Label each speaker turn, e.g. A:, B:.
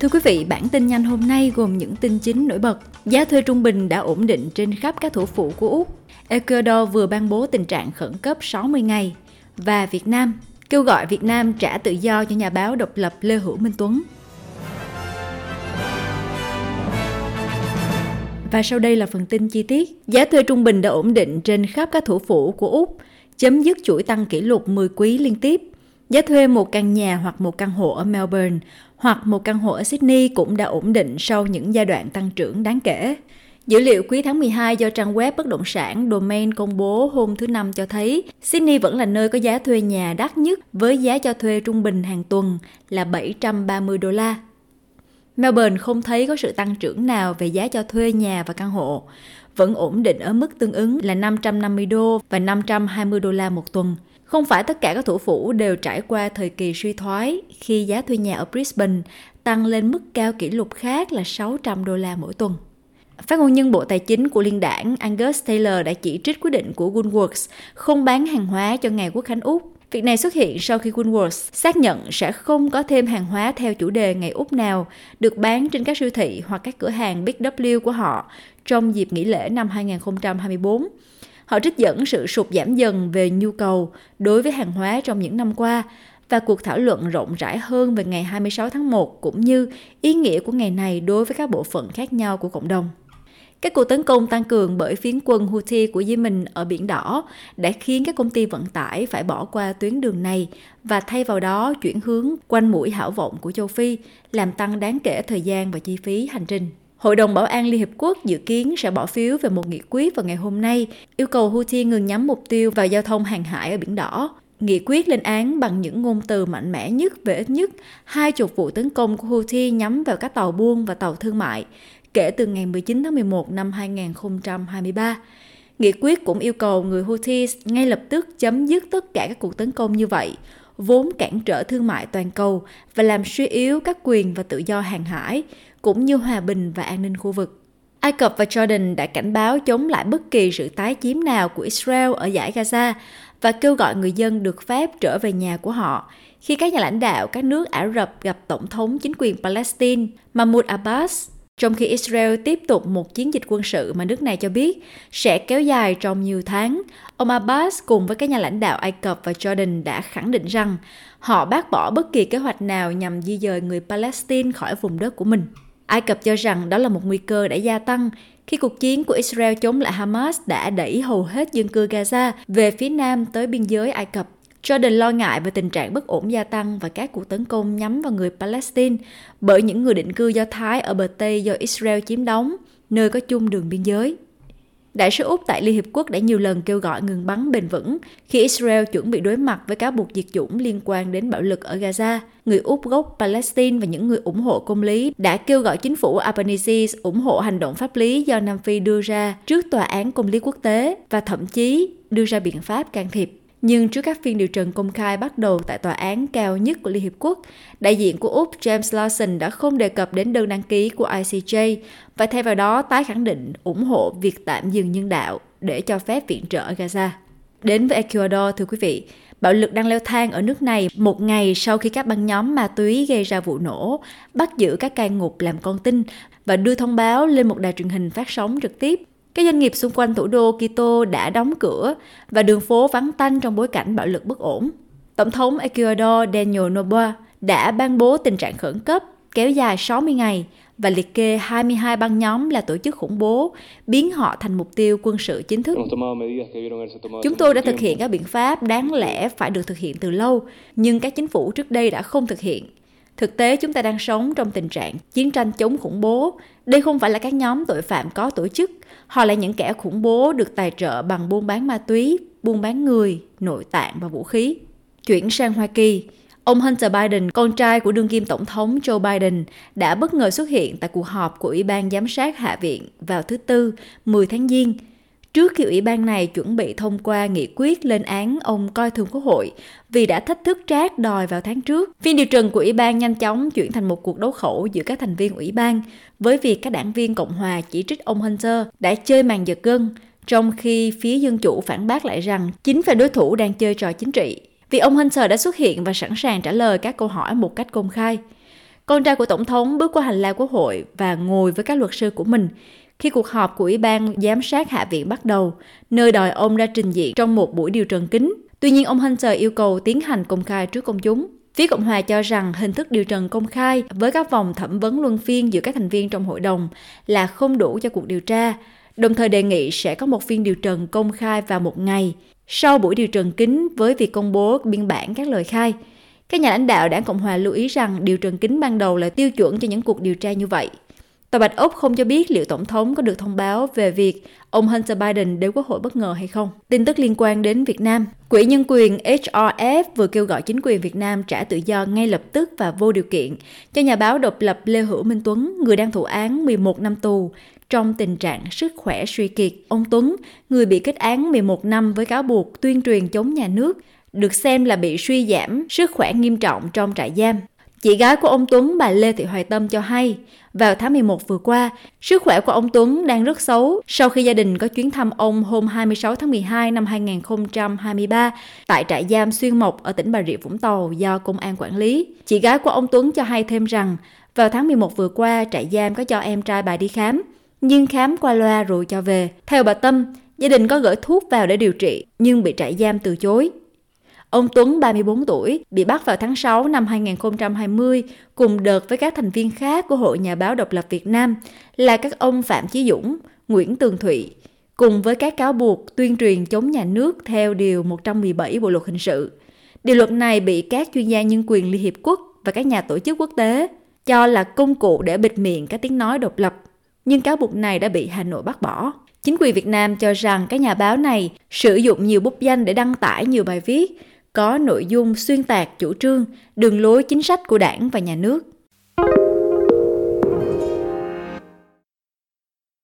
A: Thưa quý vị, bản tin nhanh hôm nay gồm những tin chính nổi bật. Giá thuê trung bình đã ổn định trên khắp các thủ phủ của Úc. Ecuador vừa ban bố tình trạng khẩn cấp 60 ngày. Và Việt Nam kêu gọi Việt Nam trả tự do cho nhà báo độc lập Lê Hữu Minh Tuấn. Và sau đây là phần tin chi tiết. Giá thuê trung bình đã ổn định trên khắp các thủ phủ của Úc, chấm dứt chuỗi tăng kỷ lục 10 quý liên tiếp. Giá thuê một căn nhà hoặc một căn hộ ở Melbourne hoặc một căn hộ ở Sydney cũng đã ổn định sau những giai đoạn tăng trưởng đáng kể. Dữ liệu quý tháng 12 do trang web bất động sản Domain công bố hôm thứ Năm cho thấy Sydney vẫn là nơi có giá thuê nhà đắt nhất với giá cho thuê trung bình hàng tuần là 730 đô la. Melbourne không thấy có sự tăng trưởng nào về giá cho thuê nhà và căn hộ, vẫn ổn định ở mức tương ứng là 550 đô và 520 đô la một tuần. Không phải tất cả các thủ phủ đều trải qua thời kỳ suy thoái khi giá thuê nhà ở Brisbane tăng lên mức cao kỷ lục khác là 600 đô la mỗi tuần. Phát ngôn nhân Bộ Tài chính của Liên đảng Angus Taylor đã chỉ trích quyết định của Woolworths không bán hàng hóa cho ngày Quốc khánh Úc. Việc này xuất hiện sau khi Woolworths xác nhận sẽ không có thêm hàng hóa theo chủ đề ngày Úc nào, được bán trên các siêu thị hoặc các cửa hàng Big W của họ trong dịp nghỉ lễ năm 2024. Họ trích dẫn sự sụt giảm dần về nhu cầu đối với hàng hóa trong những năm qua và cuộc thảo luận rộng rãi hơn về ngày 26 tháng 1 cũng như ý nghĩa của ngày này đối với các bộ phận khác nhau của cộng đồng. Các cuộc tấn công tăng cường bởi phiến quân Houthi của Yemen ở Biển Đỏ đã khiến các công ty vận tải phải bỏ qua tuyến đường này và thay vào đó chuyển hướng quanh mũi hảo vọng của châu Phi, làm tăng đáng kể thời gian và chi phí hành trình. Hội đồng Bảo an Liên Hiệp Quốc dự kiến sẽ bỏ phiếu về một nghị quyết vào ngày hôm nay, yêu cầu Houthi ngừng nhắm mục tiêu vào giao thông hàng hải ở Biển Đỏ. Nghị quyết lên án bằng những ngôn từ mạnh mẽ nhất về ít nhất hai chục vụ tấn công của Houthi nhắm vào các tàu buôn và tàu thương mại kể từ ngày 19 tháng 11 năm 2023. Nghị quyết cũng yêu cầu người Houthi ngay lập tức chấm dứt tất cả các cuộc tấn công như vậy, vốn cản trở thương mại toàn cầu và làm suy yếu các quyền và tự do hàng hải, cũng như hòa bình và an ninh khu vực. Ai Cập và Jordan đã cảnh báo chống lại bất kỳ sự tái chiếm nào của Israel ở giải Gaza và kêu gọi người dân được phép trở về nhà của họ khi các nhà lãnh đạo các nước Ả Rập gặp Tổng thống chính quyền Palestine Mahmoud Abbas trong khi Israel tiếp tục một chiến dịch quân sự mà nước này cho biết sẽ kéo dài trong nhiều tháng, ông Abbas cùng với các nhà lãnh đạo Ai Cập và Jordan đã khẳng định rằng họ bác bỏ bất kỳ kế hoạch nào nhằm di dời người Palestine khỏi vùng đất của mình. Ai Cập cho rằng đó là một nguy cơ đã gia tăng khi cuộc chiến của Israel chống lại Hamas đã đẩy hầu hết dân cư Gaza về phía nam tới biên giới Ai Cập. Jordan lo ngại về tình trạng bất ổn gia tăng và các cuộc tấn công nhắm vào người Palestine bởi những người định cư Do Thái ở bờ Tây do Israel chiếm đóng, nơi có chung đường biên giới. Đại sứ Úc tại Liên Hiệp Quốc đã nhiều lần kêu gọi ngừng bắn bền vững khi Israel chuẩn bị đối mặt với cáo buộc diệt chủng liên quan đến bạo lực ở Gaza. Người Úc gốc Palestine và những người ủng hộ công lý đã kêu gọi chính phủ Albanese ủng hộ hành động pháp lý do Nam Phi đưa ra trước Tòa án Công lý Quốc tế và thậm chí đưa ra biện pháp can thiệp. Nhưng trước các phiên điều trần công khai bắt đầu tại tòa án cao nhất của Liên Hiệp Quốc, đại diện của Úc James Lawson đã không đề cập đến đơn đăng ký của ICJ và thay vào đó tái khẳng định ủng hộ việc tạm dừng nhân đạo để cho phép viện trợ ở Gaza. Đến với Ecuador, thưa quý vị, bạo lực đang leo thang ở nước này một ngày sau khi các băng nhóm ma túy gây ra vụ nổ, bắt giữ các cai ngục làm con tin và đưa thông báo lên một đài truyền hình phát sóng trực tiếp các doanh nghiệp xung quanh thủ đô Quito đã đóng cửa và đường phố vắng tanh trong bối cảnh bạo lực bất ổn. Tổng thống Ecuador Daniel Noboa đã ban bố tình trạng khẩn cấp kéo dài 60 ngày và liệt kê 22 băng nhóm là tổ chức khủng bố, biến họ thành mục tiêu quân sự chính thức. Chúng tôi đã thực hiện các biện pháp đáng lẽ phải được thực hiện từ lâu, nhưng các chính phủ trước đây đã không thực hiện. Thực tế chúng ta đang sống trong tình trạng chiến tranh chống khủng bố. Đây không phải là các nhóm tội phạm có tổ chức, họ là những kẻ khủng bố được tài trợ bằng buôn bán ma túy, buôn bán người, nội tạng và vũ khí. Chuyển sang Hoa Kỳ, Ông Hunter Biden, con trai của đương kim tổng thống Joe Biden, đã bất ngờ xuất hiện tại cuộc họp của Ủy ban Giám sát Hạ viện vào thứ Tư, 10 tháng Giêng, trước khi ủy ban này chuẩn bị thông qua nghị quyết lên án ông coi thường quốc hội vì đã thách thức trác đòi vào tháng trước. Phiên điều trần của ủy ban nhanh chóng chuyển thành một cuộc đấu khẩu giữa các thành viên ủy ban với việc các đảng viên Cộng hòa chỉ trích ông Hunter đã chơi màn giật gân, trong khi phía Dân Chủ phản bác lại rằng chính phe đối thủ đang chơi trò chính trị. Vì ông Hunter đã xuất hiện và sẵn sàng trả lời các câu hỏi một cách công khai con trai của Tổng thống bước qua hành lang quốc hội và ngồi với các luật sư của mình khi cuộc họp của Ủy ban Giám sát Hạ viện bắt đầu, nơi đòi ông ra trình diện trong một buổi điều trần kín. Tuy nhiên, ông Hunter yêu cầu tiến hành công khai trước công chúng. Phía Cộng hòa cho rằng hình thức điều trần công khai với các vòng thẩm vấn luân phiên giữa các thành viên trong hội đồng là không đủ cho cuộc điều tra, đồng thời đề nghị sẽ có một phiên điều trần công khai vào một ngày sau buổi điều trần kín với việc công bố biên bản các lời khai. Các nhà lãnh đạo đảng Cộng hòa lưu ý rằng điều trần kín ban đầu là tiêu chuẩn cho những cuộc điều tra như vậy. Tòa Bạch Ốc không cho biết liệu Tổng thống có được thông báo về việc ông Hunter Biden đến Quốc hội bất ngờ hay không. Tin tức liên quan đến Việt Nam. Quỹ nhân quyền HRF vừa kêu gọi chính quyền Việt Nam trả tự do ngay lập tức và vô điều kiện cho nhà báo độc lập Lê Hữu Minh Tuấn, người đang thụ án 11 năm tù trong tình trạng sức khỏe suy kiệt. Ông Tuấn, người bị kết án 11 năm với cáo buộc tuyên truyền chống nhà nước, được xem là bị suy giảm sức khỏe nghiêm trọng trong trại giam. Chị gái của ông Tuấn, bà Lê Thị Hoài Tâm cho hay, vào tháng 11 vừa qua, sức khỏe của ông Tuấn đang rất xấu sau khi gia đình có chuyến thăm ông hôm 26 tháng 12 năm 2023 tại trại giam Xuyên Mộc ở tỉnh Bà Rịa Vũng Tàu do công an quản lý. Chị gái của ông Tuấn cho hay thêm rằng, vào tháng 11 vừa qua, trại giam có cho em trai bà đi khám, nhưng khám qua loa rồi cho về. Theo bà Tâm, gia đình có gửi thuốc vào để điều trị, nhưng bị trại giam từ chối. Ông Tuấn, 34 tuổi, bị bắt vào tháng 6 năm 2020 cùng đợt với các thành viên khác của Hội Nhà báo độc lập Việt Nam là các ông Phạm Chí Dũng, Nguyễn Tường Thụy, cùng với các cáo buộc tuyên truyền chống nhà nước theo Điều 117 Bộ Luật Hình sự. Điều luật này bị các chuyên gia nhân quyền Liên Hiệp Quốc và các nhà tổ chức quốc tế cho là công cụ để bịt miệng các tiếng nói độc lập, nhưng cáo buộc này đã bị Hà Nội bác bỏ. Chính quyền Việt Nam cho rằng các nhà báo này sử dụng nhiều bút danh để đăng tải nhiều bài viết, có nội dung xuyên tạc chủ trương, đường lối chính sách của đảng và nhà nước.